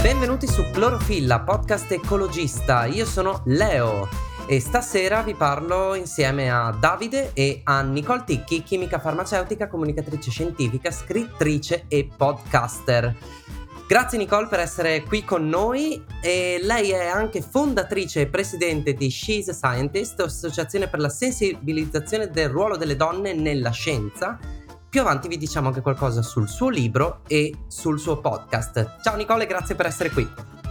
Benvenuti su Clorofilla, podcast ecologista. Io sono Leo e stasera vi parlo insieme a Davide e a Nicole Ticchi, chimica farmaceutica, comunicatrice scientifica, scrittrice e podcaster. Grazie Nicole per essere qui con noi e lei è anche fondatrice e presidente di She's a Scientist, associazione per la sensibilizzazione del ruolo delle donne nella scienza. Più avanti vi diciamo anche qualcosa sul suo libro e sul suo podcast. Ciao Nicole, grazie per essere qui.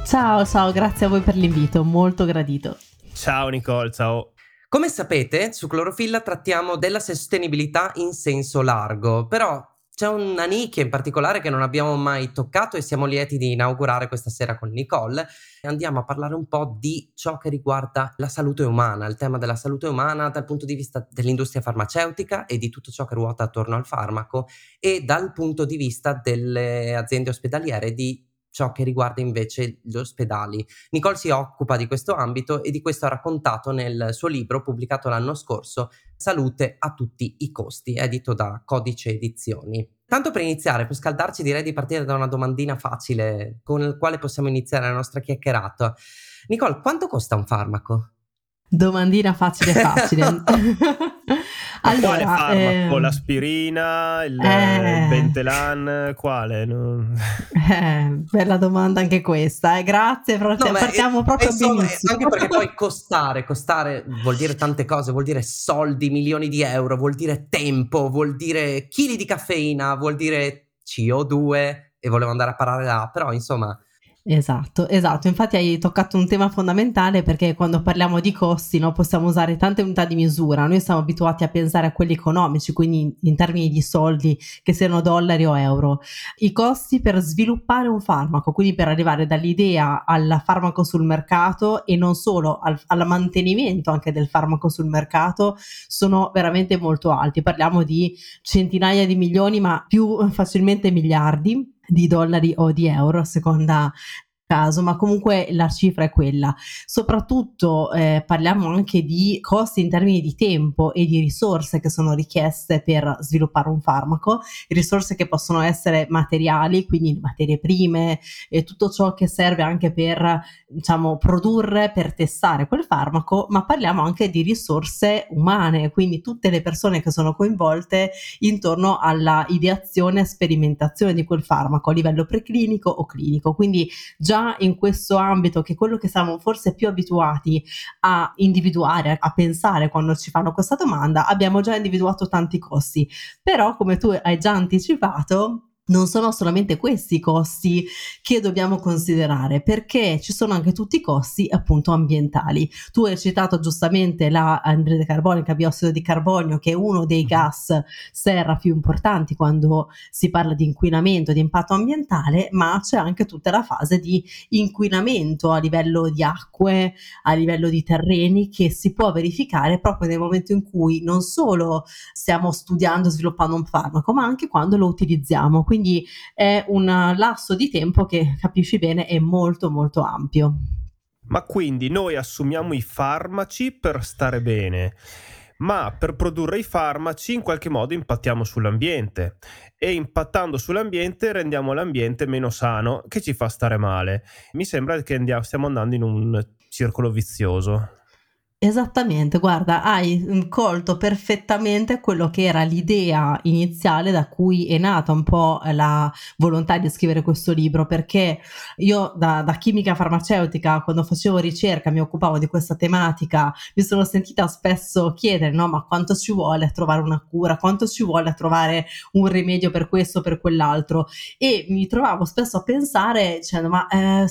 Ciao, ciao, grazie a voi per l'invito, molto gradito. Ciao Nicole, ciao. Come sapete, su Clorofilla trattiamo della sostenibilità in senso largo, però c'è una nicchia in particolare che non abbiamo mai toccato e siamo lieti di inaugurare questa sera con Nicole. Andiamo a parlare un po' di ciò che riguarda la salute umana, il tema della salute umana dal punto di vista dell'industria farmaceutica e di tutto ciò che ruota attorno al farmaco e dal punto di vista delle aziende ospedaliere di ciò che riguarda invece gli ospedali. Nicole si occupa di questo ambito e di questo ha raccontato nel suo libro pubblicato l'anno scorso, Salute a tutti i costi, edito da Codice Edizioni. Tanto per iniziare, per scaldarci direi di partire da una domandina facile con la quale possiamo iniziare la nostra chiacchierata. Nicole, quanto costa un farmaco? Domandina facile facile. allora, quale farmaco? Ehm... L'aspirina, il, eh... il Bentelan, quale? No. Eh, bella domanda anche questa, eh. grazie, no, partiamo proprio insomma, Anche perché poi costare, costare vuol dire tante cose, vuol dire soldi, milioni di euro, vuol dire tempo, vuol dire chili di caffeina, vuol dire CO2 e volevo andare a parare là, però insomma Esatto, esatto. Infatti hai toccato un tema fondamentale perché quando parliamo di costi no, possiamo usare tante unità di misura. Noi siamo abituati a pensare a quelli economici, quindi in termini di soldi, che siano dollari o euro. I costi per sviluppare un farmaco, quindi per arrivare dall'idea al farmaco sul mercato e non solo al, al mantenimento anche del farmaco sul mercato, sono veramente molto alti. Parliamo di centinaia di milioni, ma più facilmente miliardi di dollari o di euro a seconda caso, ma comunque la cifra è quella. Soprattutto eh, parliamo anche di costi in termini di tempo e di risorse che sono richieste per sviluppare un farmaco, risorse che possono essere materiali, quindi materie prime e tutto ciò che serve anche per diciamo produrre, per testare quel farmaco, ma parliamo anche di risorse umane, quindi tutte le persone che sono coinvolte intorno alla ideazione e sperimentazione di quel farmaco a livello preclinico o clinico. Quindi già già in questo ambito, che è quello che siamo forse più abituati a individuare, a pensare quando ci fanno questa domanda, abbiamo già individuato tanti costi. Però, come tu hai già anticipato, non sono solamente questi i costi che dobbiamo considerare, perché ci sono anche tutti i costi appunto ambientali. Tu hai citato giustamente la anidride carbonica, biossido di carbonio, che è uno dei mm-hmm. gas serra più importanti quando si parla di inquinamento, di impatto ambientale, ma c'è anche tutta la fase di inquinamento a livello di acque, a livello di terreni che si può verificare proprio nel momento in cui non solo stiamo studiando e sviluppando un farmaco, ma anche quando lo utilizziamo. Quindi quindi è un lasso di tempo che capisci bene è molto molto ampio. Ma quindi noi assumiamo i farmaci per stare bene, ma per produrre i farmaci in qualche modo impattiamo sull'ambiente e impattando sull'ambiente rendiamo l'ambiente meno sano che ci fa stare male. Mi sembra che andiamo, stiamo andando in un circolo vizioso. Esattamente, guarda, hai mm, colto perfettamente quello che era l'idea iniziale da cui è nata un po' la volontà di scrivere questo libro, perché io da, da chimica farmaceutica, quando facevo ricerca, mi occupavo di questa tematica, mi sono sentita spesso chiedere, no, ma quanto ci vuole a trovare una cura, quanto ci vuole a trovare un rimedio per questo o per quell'altro, e mi trovavo spesso a pensare, dicendo, ma eh,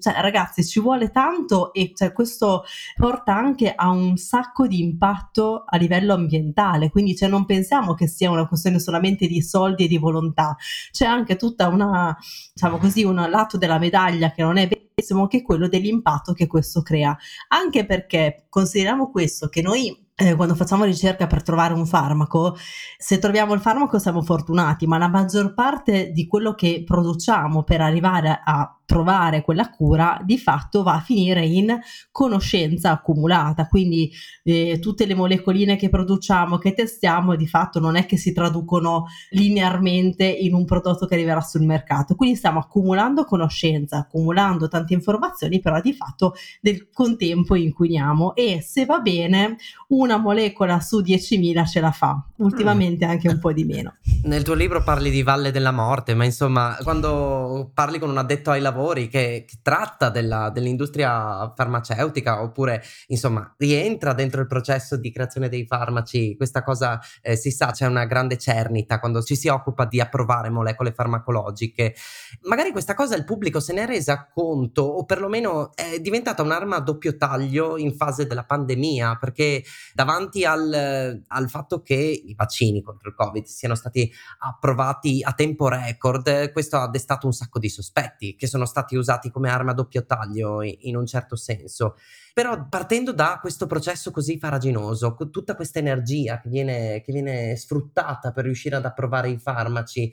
cioè, ragazzi, ci vuole tanto e cioè, questo porta anche ha un sacco di impatto a livello ambientale, quindi cioè, non pensiamo che sia una questione solamente di soldi e di volontà, c'è anche tutta una, diciamo così, un lato della medaglia che non è bellissimo, che è quello dell'impatto che questo crea, anche perché consideriamo questo che noi eh, quando facciamo ricerca per trovare un farmaco, se troviamo il farmaco siamo fortunati, ma la maggior parte di quello che produciamo per arrivare a trovare quella cura, di fatto va a finire in conoscenza accumulata. Quindi eh, tutte le molecoline che produciamo, che testiamo, di fatto non è che si traducono linearmente in un prodotto che arriverà sul mercato. Quindi stiamo accumulando conoscenza, accumulando tante informazioni, però di fatto del contempo inquiniamo e se va bene una molecola su 10.000 ce la fa, ultimamente anche un po' di meno. Nel tuo libro parli di Valle della Morte, ma insomma quando parli con un addetto ai lavori che, che tratta della, dell'industria farmaceutica oppure insomma rientra dentro il processo di creazione dei farmaci, questa cosa eh, si sa c'è una grande cernita quando ci si occupa di approvare molecole farmacologiche. Magari questa cosa il pubblico se ne è resa conto o perlomeno è diventata un'arma a doppio taglio in fase della pandemia perché davanti al, al fatto che i vaccini contro il Covid siano stati approvati a tempo record, questo ha destato un sacco di sospetti che sono stati usati come arma a doppio taglio in, un certo senso. Però partendo da questo processo così faraginoso, con tutta questa energia che viene, che viene sfruttata per riuscire ad approvare i farmaci,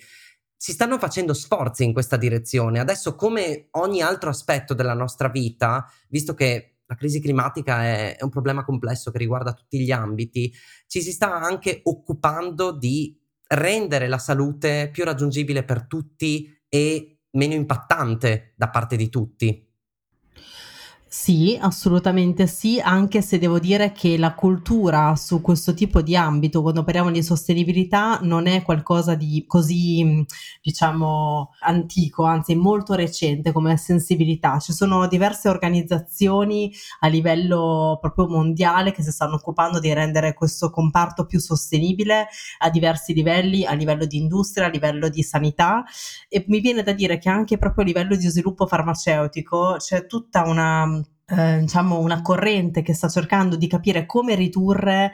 si stanno facendo sforzi in questa direzione. Adesso, come ogni altro aspetto della nostra vita, visto che la crisi climatica è, è, un problema complesso che riguarda tutti gli ambiti, ci si sta anche occupando di rendere la salute più raggiungibile per tutti e meno impattante da parte di tutti. Sì, assolutamente sì, anche se devo dire che la cultura su questo tipo di ambito, quando parliamo di sostenibilità, non è qualcosa di così, diciamo, antico, anzi molto recente come sensibilità. Ci sono diverse organizzazioni a livello proprio mondiale che si stanno occupando di rendere questo comparto più sostenibile a diversi livelli, a livello di industria, a livello di sanità e mi viene da dire che anche proprio a livello di sviluppo farmaceutico c'è tutta una eh, diciamo una corrente che sta cercando di capire come ridurre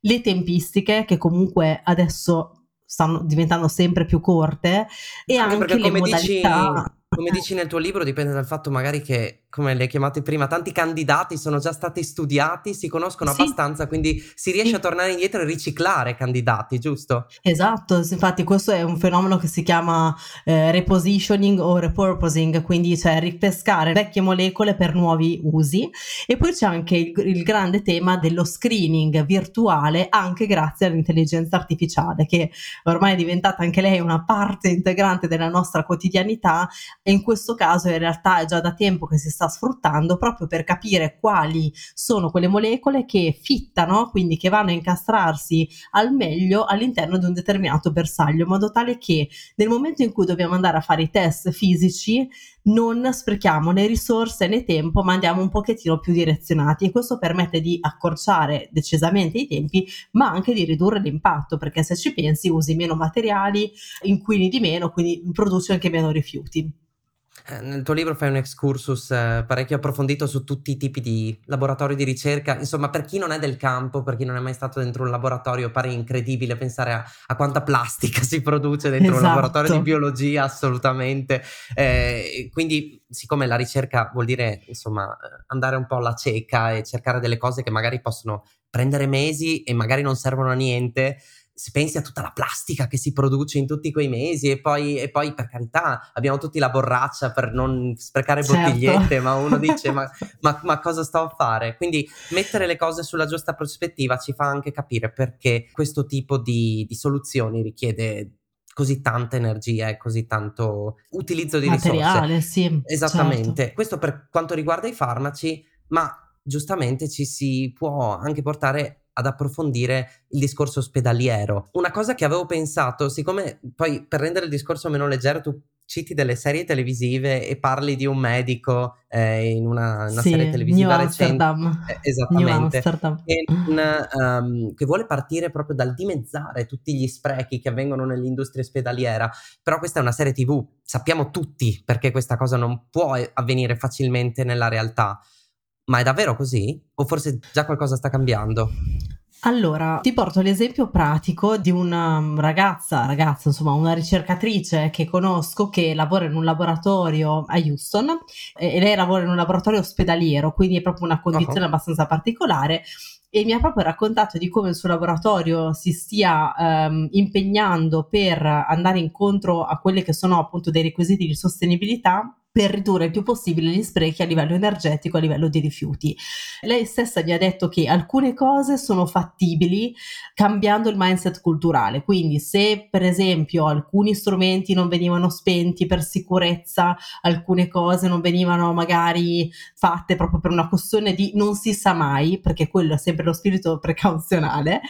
le tempistiche che comunque adesso stanno diventando sempre più corte e anche, anche le modalità dici, come dici nel tuo libro dipende dal fatto magari che come le chiamate prima, tanti candidati sono già stati studiati, si conoscono sì. abbastanza, quindi si riesce sì. a tornare indietro e riciclare candidati, giusto? Esatto, infatti questo è un fenomeno che si chiama eh, repositioning o repurposing, quindi cioè ripescare vecchie molecole per nuovi usi e poi c'è anche il, il grande tema dello screening virtuale anche grazie all'intelligenza artificiale che ormai è diventata anche lei una parte integrante della nostra quotidianità e in questo caso in realtà è già da tempo che si sta sta sfruttando proprio per capire quali sono quelle molecole che fittano, quindi che vanno a incastrarsi al meglio all'interno di un determinato bersaglio, in modo tale che nel momento in cui dobbiamo andare a fare i test fisici non sprechiamo né risorse né tempo, ma andiamo un pochettino più direzionati e questo permette di accorciare decisamente i tempi, ma anche di ridurre l'impatto, perché se ci pensi usi meno materiali, inquini di meno, quindi produci anche meno rifiuti. Eh, nel tuo libro fai un excursus eh, parecchio approfondito su tutti i tipi di laboratori di ricerca. Insomma, per chi non è del campo, per chi non è mai stato dentro un laboratorio, pare incredibile pensare a, a quanta plastica si produce dentro esatto. un laboratorio di biologia, assolutamente. Eh, quindi, siccome la ricerca vuol dire, insomma, eh, andare un po' alla cieca e cercare delle cose che magari possono prendere mesi e magari non servono a niente, se pensi a tutta la plastica che si produce in tutti quei mesi e poi, e poi per carità abbiamo tutti la borraccia per non sprecare certo. bottigliette, ma uno dice ma, ma, ma, cosa sto a fare? Quindi mettere le cose sulla giusta prospettiva ci fa anche capire perché questo tipo di, di soluzioni richiede così tanta energia e così tanto utilizzo di Materiale, risorse. Sì, Esattamente. Certo. Questo per quanto riguarda i farmaci, ma giustamente ci si può anche portare ad approfondire il discorso ospedaliero. Una cosa che avevo pensato, siccome poi per rendere il discorso meno leggero tu citi delle serie televisive e parli di un medico eh, in una, una sì, serie televisiva New recente. Eh, esattamente. Che, um, che, vuole partire proprio dal dimezzare tutti gli sprechi che avvengono nell'industria ospedaliera. Però questa è una serie tv sappiamo tutti perché questa cosa non può avvenire facilmente nella realtà ma è davvero così? O forse già qualcosa sta cambiando? Allora, ti porto l'esempio pratico di una um, ragazza, ragazza, insomma, una ricercatrice che conosco che lavora in un laboratorio a Houston e lei lavora in un laboratorio ospedaliero, quindi è proprio una condizione uh-huh. abbastanza particolare e mi ha proprio raccontato di come il suo laboratorio si stia um, impegnando per andare incontro a quelli che sono appunto dei requisiti di sostenibilità per ridurre il più possibile gli sprechi a livello energetico, a livello di rifiuti. Lei stessa mi ha detto che alcune cose sono fattibili cambiando il mindset culturale, quindi se per esempio alcuni strumenti non venivano spenti per sicurezza, alcune cose non venivano magari fatte proprio per una questione di non si sa mai, perché quello è sempre lo spirito precauzionale,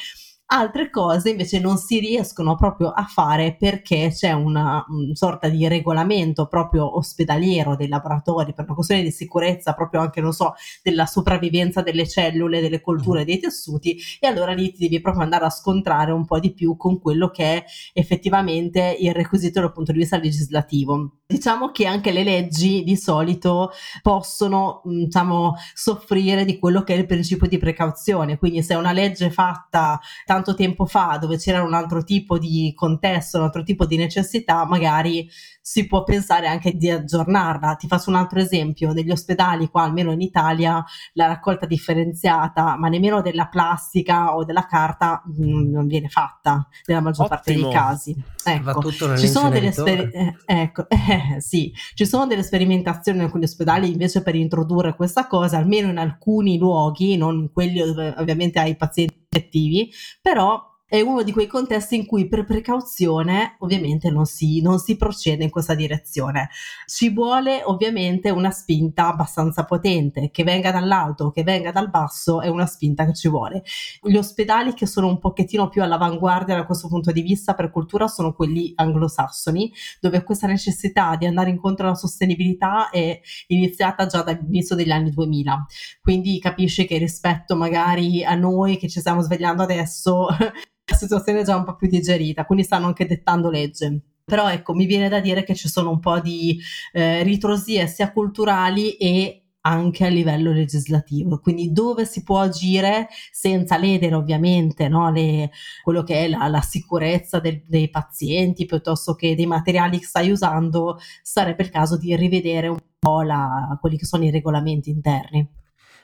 Altre cose invece non si riescono proprio a fare perché c'è una, una sorta di regolamento proprio ospedaliero dei laboratori per una questione di sicurezza, proprio anche, non so, della sopravvivenza delle cellule, delle colture, dei tessuti, e allora lì ti devi proprio andare a scontrare un po' di più con quello che è effettivamente il requisito dal punto di vista legislativo. Diciamo che anche le leggi di solito possono, diciamo, soffrire di quello che è il principio di precauzione, quindi se una legge fatta tanto tempo fa dove c'era un altro tipo di contesto, un altro tipo di necessità, magari si può pensare anche di aggiornarla. Ti faccio un altro esempio, negli ospedali qua, almeno in Italia, la raccolta differenziata, ma nemmeno della plastica o della carta mh, mm, non viene fatta nella maggior Ottimo. parte dei casi. Ecco, ci sono delle esper- eh, ecco, eh, sì, ci sono delle sperimentazioni in alcuni ospedali invece per introdurre questa cosa, almeno in alcuni luoghi, non quelli dove ovviamente hai pazienti effettivi, però è uno di quei contesti in cui per precauzione ovviamente non si, non si, procede in questa direzione. Ci vuole ovviamente una spinta abbastanza potente, che venga dall'alto che venga dal basso, è una spinta che ci vuole. Gli ospedali che sono un pochettino più all'avanguardia da questo punto di vista per cultura sono quelli anglosassoni, dove questa necessità di andare incontro alla sostenibilità è iniziata già dall'inizio degli anni 2000. Quindi capisci che rispetto magari a noi che ci stiamo svegliando adesso la situazione è già un po' più digerita, quindi stanno anche dettando legge. Però ecco, mi viene da dire che ci sono un po' di eh, ritrosie sia culturali e anche a livello legislativo, quindi dove si può agire senza ledere ovviamente no, le, quello che è la, la sicurezza del, dei pazienti piuttosto che dei materiali che stai usando, sarebbe il caso di rivedere un po' la, quelli che sono i regolamenti interni.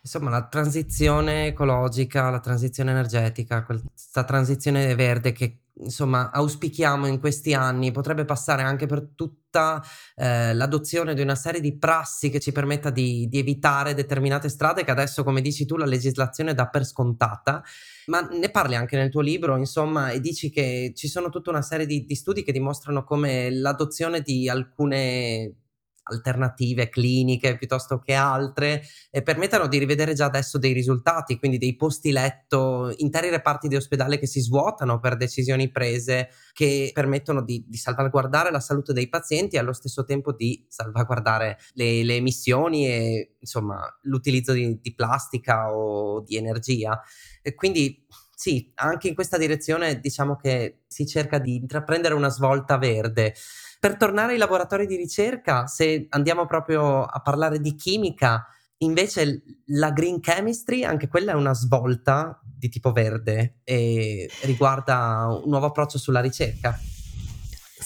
Insomma, la transizione ecologica, la transizione energetica, questa transizione verde che insomma auspichiamo in questi anni potrebbe passare anche per tutta eh, l'adozione di una serie di prassi che ci permetta di, di, evitare determinate strade che adesso, come dici tu, la legislazione dà per scontata. Ma ne parli anche nel tuo libro, insomma, e dici che ci sono tutta una serie di, di studi che dimostrano come l'adozione di alcune alternative cliniche piuttosto che altre e permettano di rivedere già adesso dei risultati, quindi dei posti letto, interi reparti di ospedale che si svuotano per decisioni prese che permettono di, di salvaguardare la salute dei pazienti e allo stesso tempo di salvaguardare le, le emissioni e insomma l'utilizzo di, di plastica o di energia. E quindi sì, anche in questa direzione diciamo che si cerca di intraprendere una svolta verde. Per tornare ai laboratori di ricerca, se andiamo proprio a parlare di chimica, invece la green chemistry, anche quella è una svolta di tipo verde e riguarda un nuovo approccio sulla ricerca.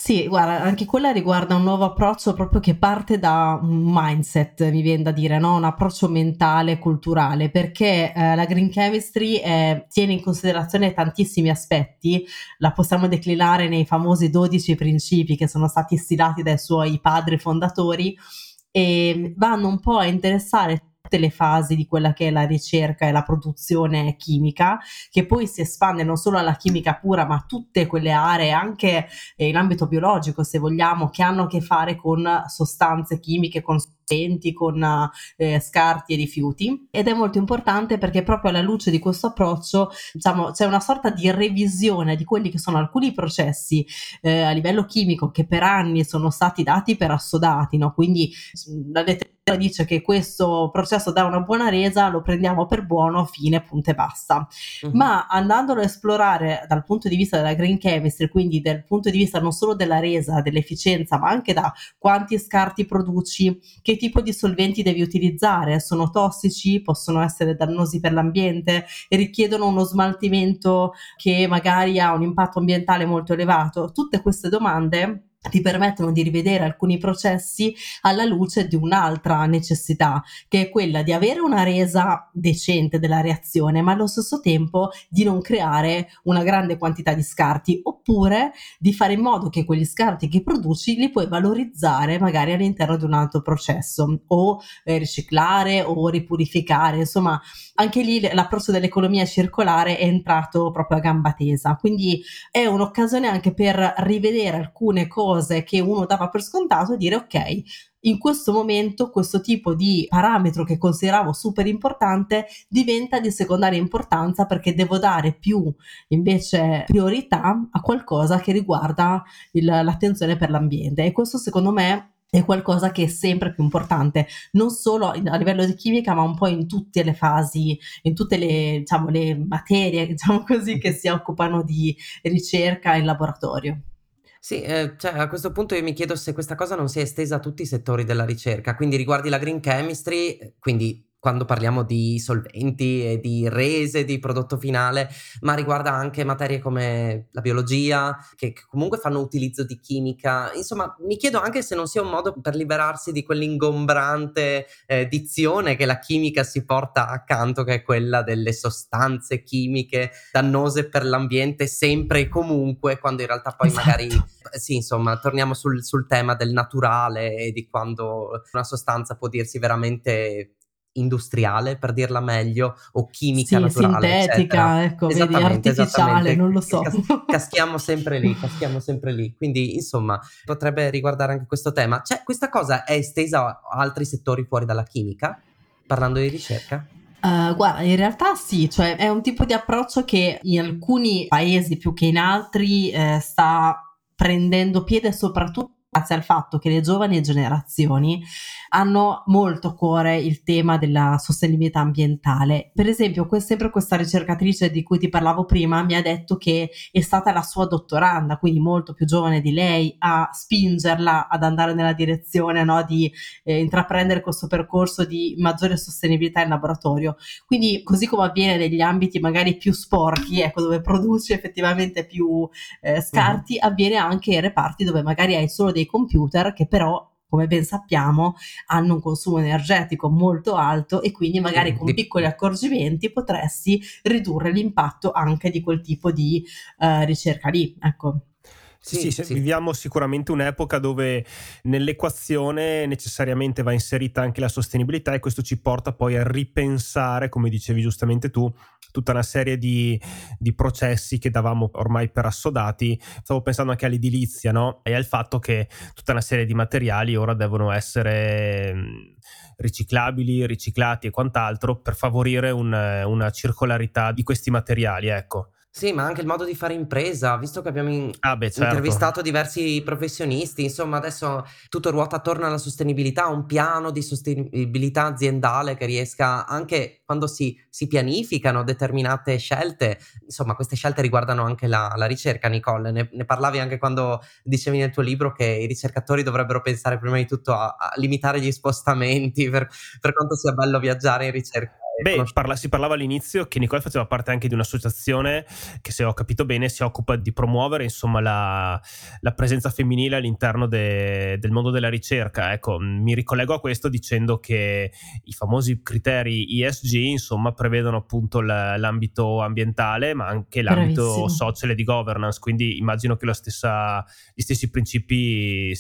Sì, guarda, anche quella riguarda un nuovo approccio proprio che parte da un mindset, mi viene da dire, no? un approccio mentale, culturale, perché eh, la green chemistry eh, tiene in considerazione tantissimi aspetti, la possiamo declinare nei famosi 12 principi che sono stati stilati dai suoi padri fondatori e vanno un po' a interessare tutte le fasi di quella che è la ricerca e la produzione chimica, che poi si espande non solo alla chimica pura, ma a tutte quelle aree, anche eh, in ambito biologico, se vogliamo, che hanno a che fare con sostanze chimiche, con con eh, scarti e rifiuti ed è molto importante perché proprio alla luce di questo approccio diciamo c'è una sorta di revisione di quelli che sono alcuni processi eh, a livello chimico che per anni sono stati dati per assodati no? quindi la letteratura dice che questo processo dà una buona resa lo prendiamo per buono fine punto e basta uh-huh. ma andandolo a esplorare dal punto di vista della green chemistry quindi dal punto di vista non solo della resa dell'efficienza ma anche da quanti scarti produci che che tipo di solventi devi utilizzare, sono tossici, possono essere dannosi per l'ambiente? E richiedono uno smaltimento che magari ha un impatto ambientale molto elevato. Tutte queste domande ti permettono di rivedere alcuni processi alla luce di un'altra necessità, che è quella di avere una resa decente della reazione, ma allo stesso tempo di non creare una grande quantità di scarti, oppure di fare in modo che quegli scarti che produci li puoi valorizzare magari all'interno di un altro processo, o eh, riciclare o ripurificare, insomma, anche lì l'approccio dell'economia circolare è entrato proprio a gamba tesa, quindi è un'occasione anche per rivedere alcune cose cose che uno dava per scontato e dire ok, in questo momento questo tipo di parametro che consideravo super importante diventa di secondaria importanza perché devo dare più invece priorità a qualcosa che riguarda il, l'attenzione per l'ambiente e questo secondo me è qualcosa che è sempre più importante, non solo a livello di chimica, ma un po' in tutte le fasi, in tutte le, diciamo, le materie, diciamo così, che si occupano di ricerca in laboratorio. Sì, ehm, cioè a questo punto io mi chiedo se questa cosa non sia estesa a tutti i settori della ricerca, quindi riguardi la green chemistry, eh, quindi quando parliamo di solventi e di rese di prodotto finale, ma riguarda anche materie come la biologia, che comunque fanno utilizzo di chimica. Insomma, mi chiedo anche se non sia un modo per liberarsi di quell'ingombrante eh, dizione che la chimica si porta accanto, che è quella delle sostanze chimiche dannose per l'ambiente sempre e comunque, quando in realtà poi esatto. magari, sì, insomma, torniamo sul, sul tema del naturale e di quando una sostanza può dirsi veramente industriale, per dirla meglio, o chimica sì, naturale. Sintetica, eccetera. ecco, vedi, artificiale, non lo so. caschiamo sempre lì, caschiamo sempre lì. Quindi, insomma, potrebbe riguardare anche questo tema. Cioè, questa cosa è estesa a altri settori fuori dalla chimica, parlando di ricerca? Uh, guarda, in realtà sì, cioè è un tipo di approccio che in alcuni paesi più che in altri eh, sta prendendo piede soprattutto grazie al fatto che le giovani generazioni hanno molto a cuore il tema della sostenibilità ambientale. Per esempio, sempre questa ricercatrice di cui ti parlavo prima mi ha detto che è stata la sua dottoranda, quindi molto più giovane di lei, a spingerla ad andare nella direzione no, di eh, intraprendere questo percorso di maggiore sostenibilità in laboratorio. Quindi, così come avviene negli ambiti magari più sporchi, ecco, dove produci effettivamente più eh, scarti, uh-huh. avviene anche in reparti dove magari hai solo dei dei computer che però come ben sappiamo, hanno un consumo energetico molto alto e quindi magari con piccoli accorgimenti potresti ridurre l'impatto anche di quel tipo di uh, ricerca lì. Ecco. Sì, sì, sì, viviamo sicuramente un'epoca dove nell'equazione necessariamente va inserita anche la sostenibilità e questo ci porta poi a ripensare, come dicevi giustamente tu, tutta una serie di, di processi che davamo ormai per assodati. Stavo pensando anche all'edilizia, no? E al fatto che tutta una serie di materiali ora devono essere riciclabili, riciclati e quant'altro per favorire un, una circolarità di questi materiali, ecco. Sì, ma anche il modo di fare impresa, visto che abbiamo in- ah beh, certo. intervistato diversi professionisti, insomma adesso tutto ruota attorno alla sostenibilità, un piano di sostenibilità aziendale che riesca anche quando si, si pianificano determinate scelte, insomma queste scelte riguardano anche la, la ricerca, Nicole, ne, ne, parlavi anche quando dicevi nel tuo libro che i ricercatori dovrebbero pensare prima di tutto a, a limitare gli spostamenti per, per quanto sia bello viaggiare in ricerca Beh, parla, si parlava all'inizio che Nicole faceva parte anche di un'associazione che, se ho capito bene, si occupa di promuovere insomma, la, la presenza femminile all'interno de, del mondo della ricerca. Ecco, mi ricollego a questo dicendo che i famosi criteri ESG insomma, prevedono appunto l'ambito ambientale, ma anche l'ambito Bravissimo. social e di governance. Quindi immagino che stessa, gli stessi principi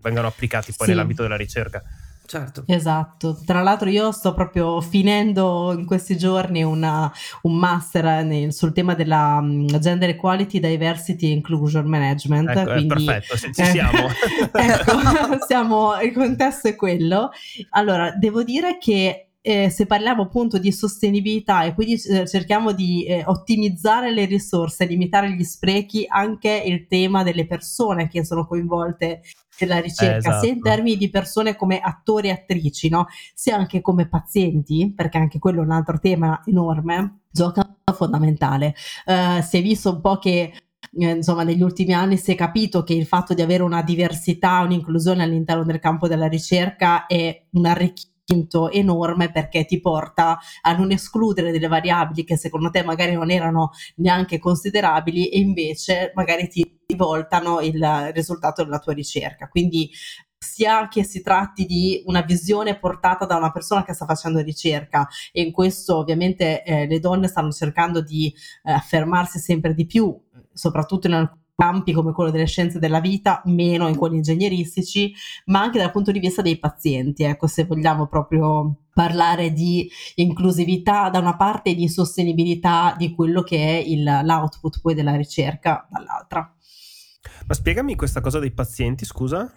vengano applicati poi sì. nell'ambito della ricerca. Certo. Esatto. Tra l'altro io sto proprio finendo in questi giorni una, un master nel, sul tema della um, gender equality, diversity e inclusion management. Ecco, quindi, perfetto, ci siamo. ecco, siamo, il contesto è quello. Allora, devo dire che eh, se parliamo appunto di sostenibilità e quindi eh, cerchiamo di eh, ottimizzare le risorse, limitare gli sprechi, anche il tema delle persone che sono coinvolte nella ricerca, esatto. sia in termini di persone come attori e attrici, no? sia anche come pazienti, perché anche quello è un altro tema enorme, gioca fondamentale. Uh, si è visto un po' che eh, insomma negli ultimi anni si è capito che il fatto di avere una diversità, un'inclusione all'interno del campo della ricerca è un arricchimento enorme perché ti porta a non escludere delle variabili che secondo te magari non erano neanche considerabili e invece magari ti rivoltano il risultato della tua ricerca. Quindi sia che si tratti di una visione portata da una persona che sta facendo ricerca e in questo ovviamente eh, le donne stanno cercando di eh, affermarsi sempre di più, soprattutto in alcuni campi come quello delle scienze della vita, meno in quelli ingegneristici, ma anche dal punto di vista dei pazienti, ecco, se vogliamo proprio parlare di inclusività da una parte e di sostenibilità di quello che è il, l'output poi della ricerca dall'altra. Ma spiegami questa cosa dei pazienti, scusa.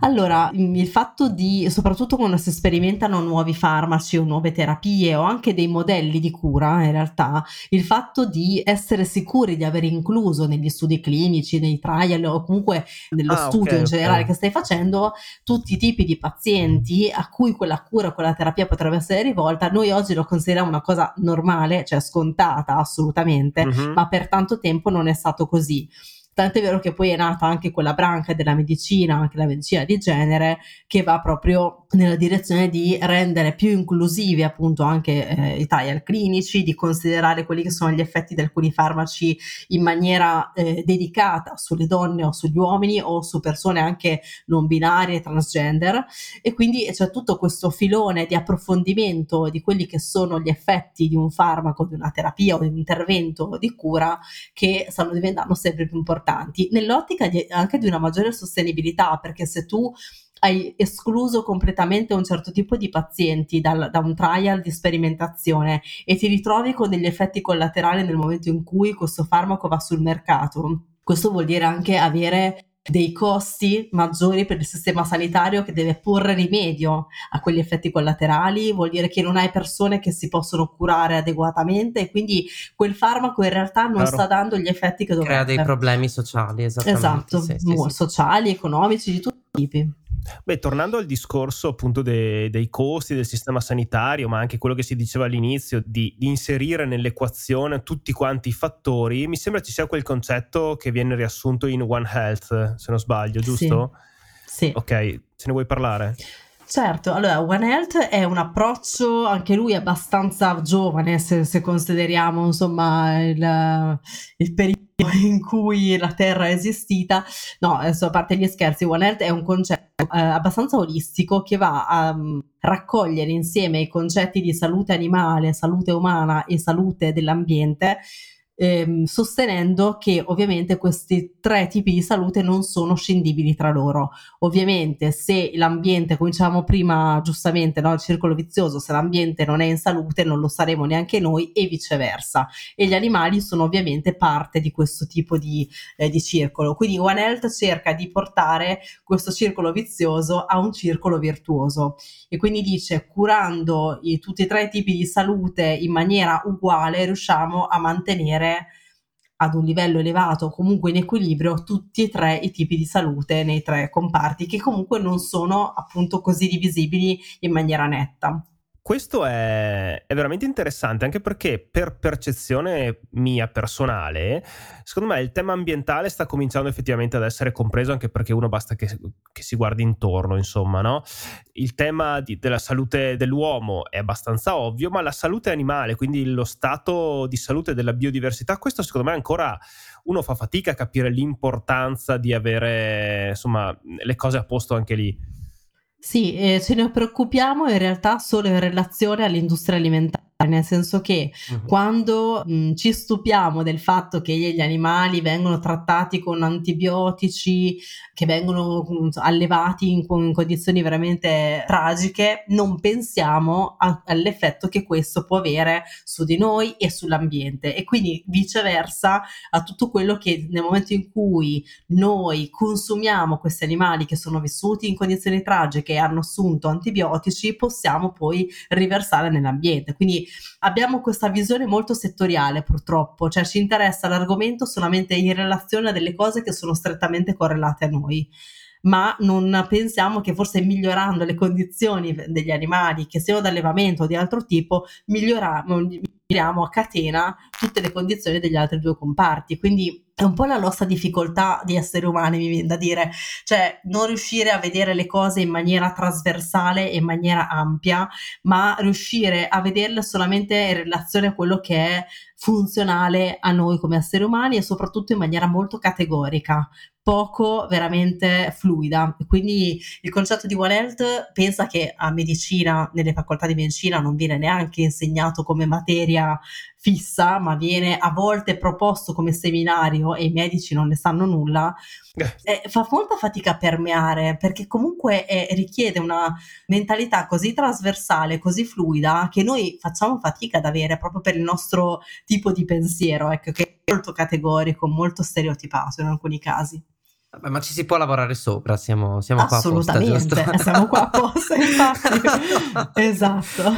Allora, mm, il fatto di, soprattutto quando si sperimentano nuovi farmaci o nuove terapie o anche dei modelli di cura, in realtà, il fatto di essere sicuri di aver incluso negli studi clinici, nei trial o comunque nello ah, studio okay, in generale okay. che stai facendo, tutti i tipi di pazienti a cui quella cura, quella terapia potrebbe essere rivolta, noi oggi lo consideriamo una cosa normale, cioè scontata assolutamente, uh-huh. ma per tanto tempo non è stato così. Tant'è vero che poi è nata anche quella branca della medicina, anche la medicina di genere, che va proprio nella direzione di rendere più inclusivi appunto anche eh, i trial clinici, di considerare quelli che sono gli effetti di alcuni farmaci in maniera eh, dedicata sulle donne o sugli uomini o su persone anche non binarie, transgender. E quindi c'è tutto questo filone di approfondimento di quelli che sono gli effetti di un farmaco, di una terapia o di un intervento di cura che stanno diventando sempre più importanti nell'ottica di, anche di una maggiore sostenibilità perché se tu hai escluso completamente un certo tipo di pazienti dal, da un trial di sperimentazione e ti ritrovi con degli effetti collaterali nel momento in cui questo farmaco va sul mercato. Questo vuol dire anche avere dei costi maggiori per il sistema sanitario che deve porre rimedio a quegli effetti collaterali, vuol dire che non hai persone che si possono curare adeguatamente e quindi quel farmaco in realtà non Claro. sta dando gli effetti che dovrebbe. Crea dei problemi sociali, esattamente. Esatto, sì, sì, sì. sociali, economici, di tutti i tipi. Beh, tornando al discorso appunto de- dei costi del sistema sanitario, ma anche quello che si diceva all'inizio di, di, inserire nell'equazione tutti quanti i fattori, mi sembra ci sia quel concetto che viene riassunto in One Health, se non sbaglio, giusto? Sì. sì. Ok, ce ne vuoi parlare? Certo, allora One Health è un approccio anche lui abbastanza giovane se, se consideriamo insomma il, il periodo in cui la Terra è esistita. No, adesso a parte gli scherzi, One Health è un concetto eh, abbastanza olistico che va a um, raccogliere insieme i concetti di salute animale, salute umana e salute dell'ambiente ehm, sostenendo che ovviamente questi tre tipi di salute non sono scindibili tra loro. Ovviamente se l'ambiente, cominciamo prima giustamente, no, il circolo vizioso, se l'ambiente non è in salute non lo saremo neanche noi e viceversa. E gli animali sono ovviamente parte di questo tipo di, eh, di circolo. Quindi One Health cerca di portare questo circolo vizioso a un circolo virtuoso e quindi dice curando i, tutti e tre i tipi di salute in maniera uguale riusciamo a mantenere ad un livello elevato, comunque in equilibrio, tutti e tre i tipi di salute nei tre comparti, che comunque non sono appunto così divisibili in maniera netta. Questo è, è, veramente interessante anche perché per percezione mia personale, secondo me il tema ambientale sta cominciando effettivamente ad essere compreso anche perché uno basta che, che si guardi intorno, insomma, no? Il tema di, della salute dell'uomo è abbastanza ovvio, ma la salute animale, quindi lo stato di salute della biodiversità, questo secondo me ancora uno fa fatica a capire l'importanza di avere, insomma, le cose a posto anche lì. Sì, eh, ce ne preoccupiamo in realtà solo in relazione all'industria alimentare nel senso che uh-huh. quando mh, ci stupiamo del fatto che gli animali vengono trattati con antibiotici, che vengono allevati in, in, condizioni veramente tragiche, non pensiamo a, all'effetto che questo può avere su di noi e sull'ambiente e quindi viceversa a tutto quello che nel momento in cui noi consumiamo questi animali che sono vissuti in condizioni tragiche e hanno assunto antibiotici, possiamo poi riversare nell'ambiente. Quindi abbiamo questa visione molto settoriale purtroppo, cioè ci interessa l'argomento solamente in relazione a delle cose che sono strettamente correlate a noi ma non pensiamo che forse migliorando le condizioni degli animali, che siano d'allevamento o di altro tipo, miglioriamo, a catena tutte le condizioni degli altri due comparti. Quindi è un po' la nostra difficoltà di esseri umani, mi viene da dire, cioè non riuscire a vedere le cose in maniera trasversale e in maniera ampia, ma riuscire a vederle solamente in relazione a quello che è funzionale a noi come esseri umani e soprattutto in maniera molto categorica, poco veramente fluida. Quindi il concetto di One Health pensa che a medicina, nelle facoltà di medicina, non viene neanche insegnato come materia fissa, ma viene a volte proposto come seminario e i medici non ne sanno nulla, eh, fa molta fatica a permeare perché comunque eh, richiede una mentalità così trasversale, così fluida che noi facciamo fatica ad avere proprio per il nostro tipo di pensiero, ecco, che è molto categorico, molto stereotipato in alcuni casi. Ma ci si può lavorare sopra, siamo, siamo qua apposta, giusto? siamo qua apposta, infatti. esatto.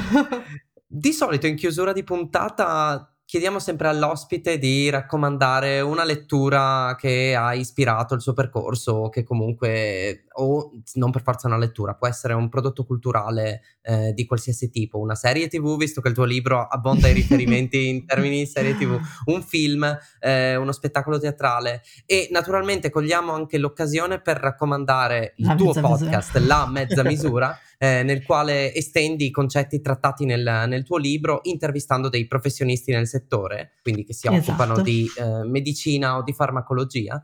Di solito in chiusura di puntata chiediamo sempre all'ospite di raccomandare una lettura che ha ispirato il suo percorso o che comunque, o non per forza una lettura, può essere un prodotto culturale eh, di qualsiasi tipo, una serie tv, visto che il tuo libro abbonda i riferimenti in termini di serie tv, un film, eh, uno spettacolo teatrale e naturalmente cogliamo anche l'occasione per raccomandare il La tuo podcast, misura. La Mezza Misura. eh, nel quale estendi i concetti trattati nel, nel, tuo libro intervistando dei professionisti nel settore, quindi che si esatto. occupano di eh, medicina o di farmacologia.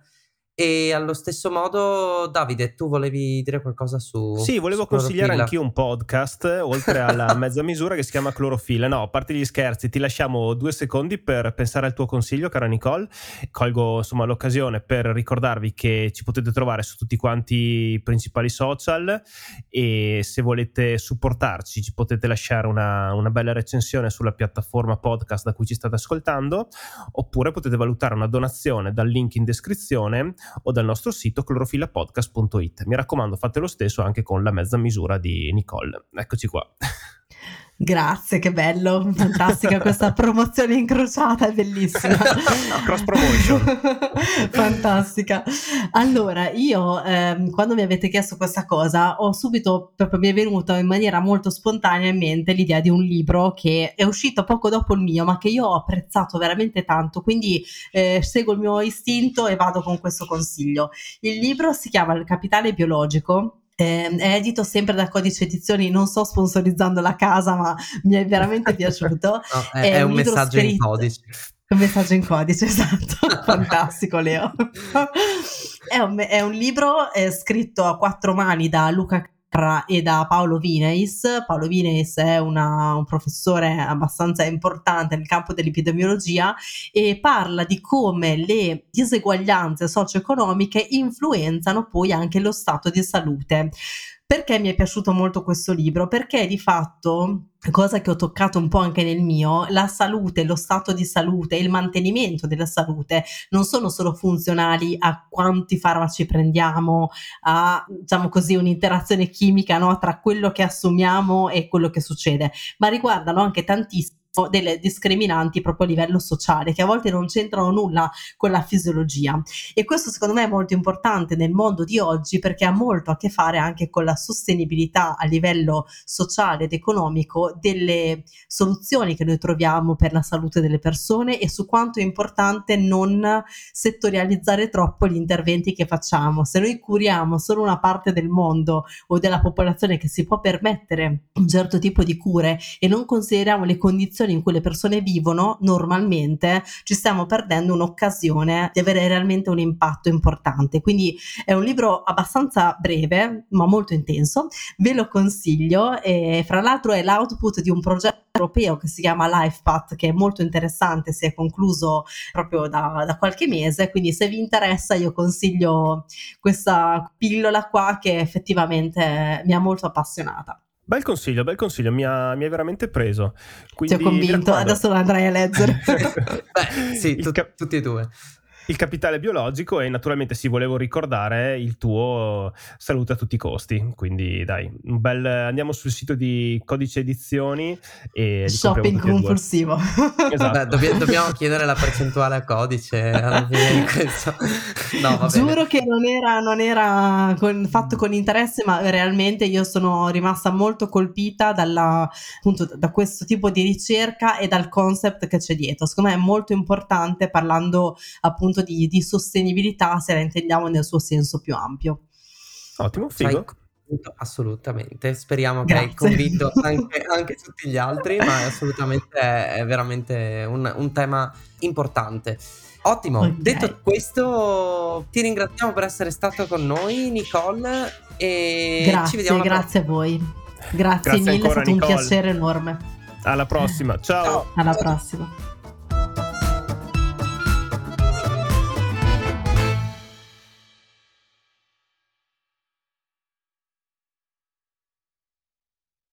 E allo stesso modo, Davide, tu volevi dire qualcosa su. Sì, volevo su consigliare anch'io un podcast, oltre alla mezza misura, che si chiama Clorofilla. No, a parte gli scherzi, ti lasciamo due secondi per pensare al tuo consiglio, cara Nicole. Colgo insomma l'occasione per ricordarvi che ci potete trovare su tutti quanti i principali social e se volete supportarci ci potete lasciare una, una bella recensione sulla piattaforma podcast da cui ci state ascoltando, oppure potete valutare una donazione dal link in descrizione o dal nostro sito clorofillapodcast.it. Mi raccomando, fate lo stesso anche con la mezza misura di Nicole. Eccoci qua. Grazie, che bello, fantastica questa promozione incrociata, è bellissima. Cross promotion. fantastica. Allora, io ehm, quando mi avete chiesto questa cosa, ho subito, proprio mi è venuta in maniera molto spontanea in mente l'idea di un libro che è uscito poco dopo il mio, ma che io ho apprezzato veramente tanto, quindi eh, seguo il mio istinto e vado con questo consiglio. Il libro si chiama Il capitale biologico eh, è edito sempre da Codice Edizioni, non sto sponsorizzando la casa, ma mi è veramente piaciuto. no, è, è, è, un, un messaggio scritto, in codice. Un messaggio in codice, esatto. Fantastico, Leo. è, un, è, un, libro eh, scritto a quattro mani da Luca e da Paolo Vineis. Paolo Vineis è una, un professore abbastanza importante nel campo dell'epidemiologia e parla di come le diseguaglianze socio-economiche influenzano poi anche lo stato di salute. Perché mi è piaciuto molto questo libro? Perché di fatto cosa che ho toccato un po' anche nel mio, la salute, lo stato di salute, il mantenimento della salute non sono solo funzionali a quanti farmaci prendiamo, a diciamo così un'interazione chimica no, tra quello che assumiamo e quello che succede, ma riguardano anche tantissimo delle discriminanti proprio a livello sociale che a volte non c'entrano nulla con la fisiologia e questo secondo me è molto importante nel mondo di oggi perché ha molto a che fare anche con la sostenibilità a livello sociale ed economico delle soluzioni che noi troviamo per la salute delle persone e su quanto è importante non settorializzare troppo gli interventi che facciamo. Se noi curiamo solo una parte del mondo o della popolazione che si può permettere un certo tipo di cure e non consideriamo le condizioni condizioni in cui le persone vivono normalmente, ci stiamo perdendo un'occasione di avere realmente un impatto importante. Quindi è un libro abbastanza breve, ma molto intenso. Ve lo consiglio e fra l'altro è l'output di un progetto europeo che si chiama LifePath, che è molto interessante, si è concluso proprio da, da, qualche mese, quindi se vi interessa io consiglio questa pillola qua che effettivamente mi ha molto appassionata. Bel consiglio, bel consiglio, mi ha, mi ha veramente preso. Quindi, Ti ho convinto, adesso lo andrai a leggere. Beh, sì, tu, cap- tutti e due il capitale biologico e naturalmente si volevo ricordare il tuo salute a tutti i costi. Quindi dai, un bel andiamo sul sito di Codice Edizioni e shopping compulsivo. Esatto. Beh, dobbiamo, dobbiamo, chiedere la percentuale a Codice alla fine di questo. No, Giuro che non era, non era con, fatto con interesse, ma realmente io sono rimasta molto colpita dalla, appunto, da questo tipo di ricerca e dal concept che c'è dietro. Secondo me è molto importante parlando appunto appunto di, di sostenibilità se la intendiamo nel suo senso più ampio. Ottimo, figo. Assolutamente, speriamo che hai convinto anche, anche, tutti gli altri, ma assolutamente è, è veramente un, un, tema importante. Ottimo, okay. detto questo, ti ringraziamo per essere stato con noi, Nicole. E grazie, ci vediamo grazie a voi. Grazie, grazie mille, è stato Nicole. un piacere enorme. Alla prossima, ciao. ciao. Alla prossima.